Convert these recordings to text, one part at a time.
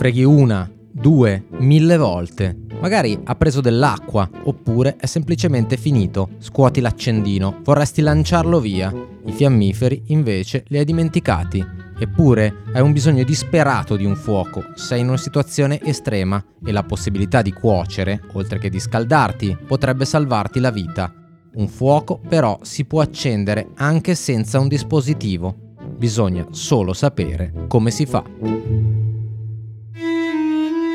freghi una, due, mille volte. Magari ha preso dell'acqua, oppure è semplicemente finito. Scuoti l'accendino, vorresti lanciarlo via. I fiammiferi, invece, li hai dimenticati. Eppure hai un bisogno disperato di un fuoco, sei in una situazione estrema e la possibilità di cuocere, oltre che di scaldarti, potrebbe salvarti la vita. Un fuoco però si può accendere anche senza un dispositivo. Bisogna solo sapere come si fa.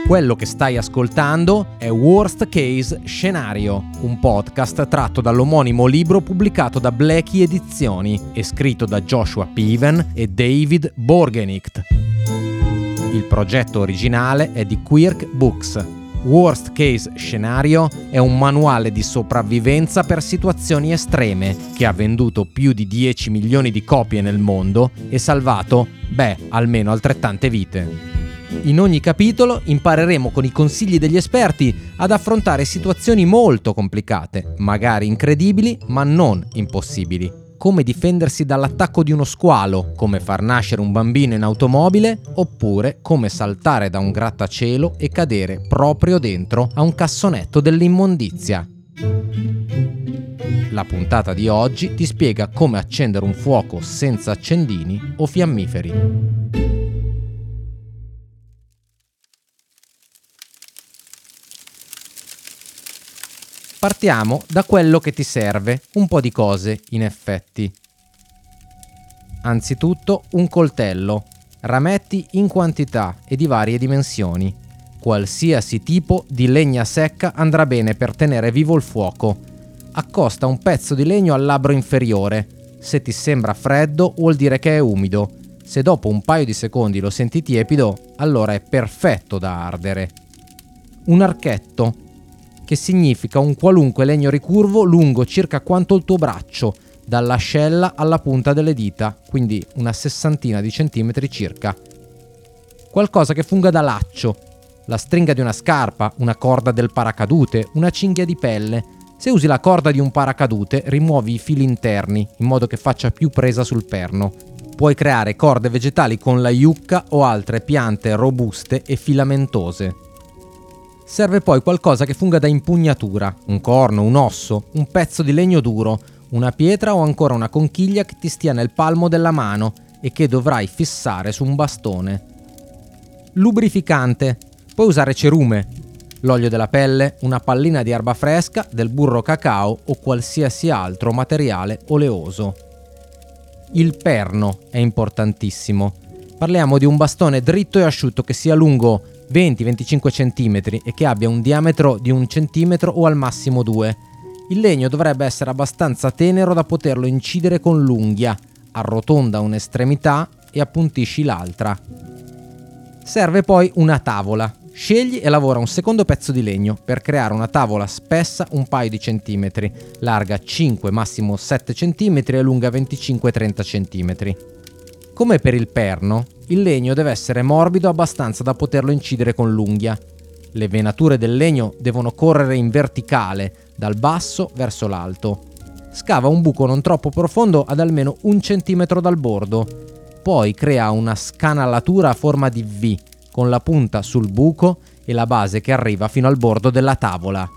Quello che stai ascoltando è Worst Case Scenario, un podcast tratto dall'omonimo libro pubblicato da Blackie Edizioni e scritto da Joshua Piven e David Borgenicht. Il progetto originale è di Quirk Books. Worst Case Scenario è un manuale di sopravvivenza per situazioni estreme che ha venduto più di 10 milioni di copie nel mondo e salvato, beh, almeno altrettante vite. In ogni capitolo impareremo con i consigli degli esperti ad affrontare situazioni molto complicate, magari incredibili, ma non impossibili. Come difendersi dall'attacco di uno squalo, come far nascere un bambino in automobile, oppure come saltare da un grattacielo e cadere proprio dentro a un cassonetto dell'immondizia. La puntata di oggi ti spiega come accendere un fuoco senza accendini o fiammiferi. Partiamo da quello che ti serve, un po' di cose in effetti. Anzitutto un coltello, rametti in quantità e di varie dimensioni. Qualsiasi tipo di legna secca andrà bene per tenere vivo il fuoco. Accosta un pezzo di legno al labbro inferiore. Se ti sembra freddo vuol dire che è umido. Se dopo un paio di secondi lo senti tiepido, allora è perfetto da ardere. Un archetto, che significa un qualunque legno ricurvo lungo circa quanto il tuo braccio, dall'ascella alla punta delle dita, quindi una sessantina di centimetri circa. Qualcosa che funga da laccio, la stringa di una scarpa, una corda del paracadute, una cinghia di pelle. Se usi la corda di un paracadute, rimuovi i fili interni in modo che faccia più presa sul perno. Puoi creare corde vegetali con la yucca o altre piante robuste e filamentose. Serve poi qualcosa che funga da impugnatura, un corno, un osso, un pezzo di legno duro, una pietra o ancora una conchiglia che ti stia nel palmo della mano e che dovrai fissare su un bastone. Lubrificante. Puoi usare cerume, l'olio della pelle, una pallina di erba fresca, del burro cacao o qualsiasi altro materiale oleoso. Il perno è importantissimo. Parliamo di un bastone dritto e asciutto che sia lungo 20-25 cm e che abbia un diametro di un centimetro o al massimo due. Il legno dovrebbe essere abbastanza tenero da poterlo incidere con l'unghia, arrotonda un'estremità e appuntisci l'altra. Serve poi una tavola. Scegli e lavora un secondo pezzo di legno per creare una tavola spessa un paio di centimetri, larga 5 massimo 7 cm e lunga 25-30 cm. Come per il perno, il legno deve essere morbido abbastanza da poterlo incidere con l'unghia. Le venature del legno devono correre in verticale, dal basso verso l'alto. Scava un buco non troppo profondo ad almeno un centimetro dal bordo. Poi crea una scanalatura a forma di V, con la punta sul buco e la base che arriva fino al bordo della tavola.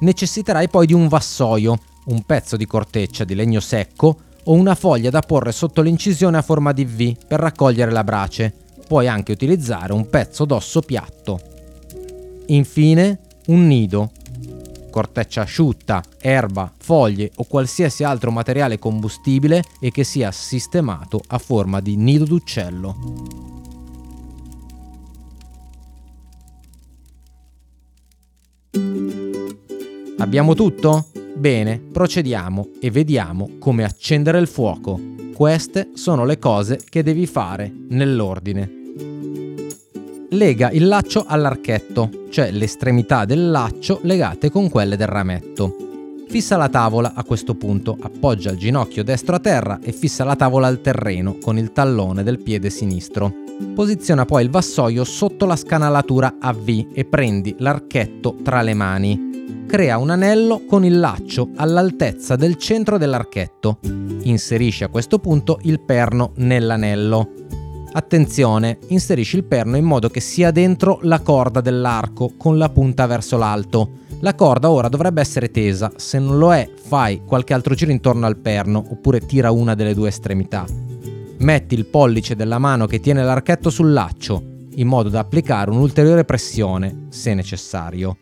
Necessiterai poi di un vassoio, un pezzo di corteccia di legno secco o una foglia da porre sotto l'incisione a forma di V per raccogliere la brace. Puoi anche utilizzare un pezzo d'osso piatto. Infine, un nido. Corteccia asciutta, erba, foglie o qualsiasi altro materiale combustibile e che sia sistemato a forma di nido d'uccello. Abbiamo tutto? Bene, procediamo e vediamo come accendere il fuoco. Queste sono le cose che devi fare nell'ordine. Lega il laccio all'archetto, cioè le estremità del laccio legate con quelle del rametto. Fissa la tavola a questo punto, appoggia il ginocchio destro a terra e fissa la tavola al terreno con il tallone del piede sinistro. Posiziona poi il vassoio sotto la scanalatura a V e prendi l'archetto tra le mani crea un anello con il laccio all'altezza del centro dell'archetto. Inserisci a questo punto il perno nell'anello. Attenzione, inserisci il perno in modo che sia dentro la corda dell'arco con la punta verso l'alto. La corda ora dovrebbe essere tesa, se non lo è fai qualche altro giro intorno al perno oppure tira una delle due estremità. Metti il pollice della mano che tiene l'archetto sul laccio, in modo da applicare un'ulteriore pressione, se necessario.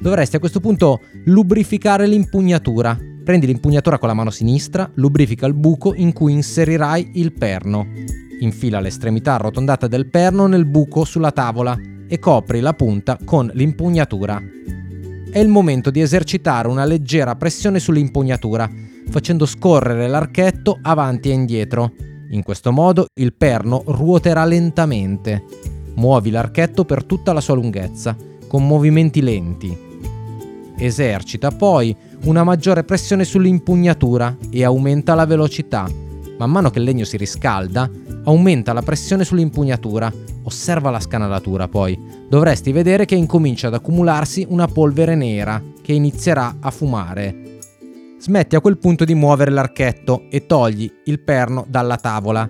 Dovresti a questo punto lubrificare l'impugnatura, Prendi l'impugnatura con la mano sinistra, lubrifica il buco in cui inserirai il perno. Infila l'estremità arrotondata del perno nel buco sulla tavola e copri la punta con l'impugnatura. È il momento di esercitare una leggera pressione sull'impugnatura, facendo scorrere l'archetto avanti e indietro. In questo modo il perno ruoterà lentamente. Muovi l'archetto per tutta la sua lunghezza, con movimenti lenti. Esercita poi una maggiore pressione sull'impugnatura e aumenta la velocità. Man mano che il legno si riscalda, aumenta la pressione sull'impugnatura. Osserva la scanalatura poi. Dovresti vedere che incomincia ad accumularsi una polvere nera che inizierà a fumare. Smetti a quel punto di muovere l'archetto e togli il perno dalla tavola.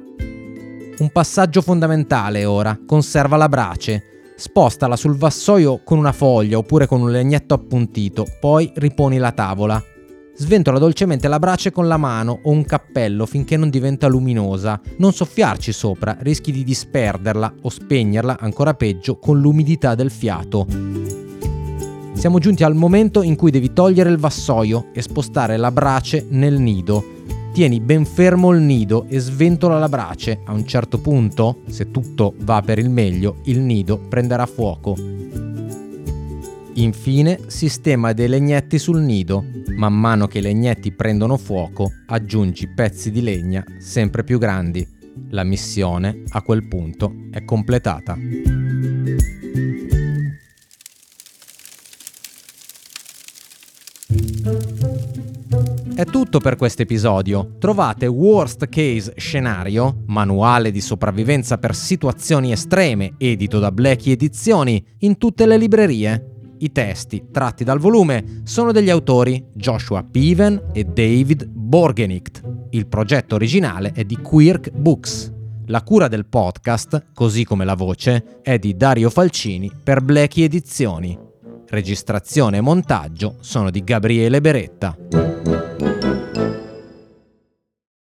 Un passaggio fondamentale ora, conserva la brace spostala sul vassoio con una foglia oppure con un legnetto appuntito, poi riponi la tavola. Sventola dolcemente la brace con la mano o un cappello finché non diventa luminosa. Non soffiarci sopra, rischi di disperderla o spegnerla, ancora peggio, con l'umidità del fiato. Siamo giunti al momento in cui devi togliere il vassoio e spostare la brace nel nido. Tieni ben fermo il nido e sventola la brace. A un certo punto, se tutto va per il meglio, il nido prenderà fuoco. Infine, sistema dei legnetti sul nido. Man mano che i legnetti prendono fuoco, aggiungi pezzi di legna sempre più grandi. La missione, a quel punto, è completata. È tutto per questo episodio. Trovate Worst Case Scenario, manuale di sopravvivenza per situazioni estreme, edito da Blackie Edizioni, in tutte le librerie. I testi, tratti dal volume, sono degli autori Joshua Piven e David Borgenicht. Il progetto originale è di Quirk Books. La cura del podcast, così come la voce, è di Dario Falcini per Blackie Edizioni. Registrazione e montaggio sono di Gabriele Beretta.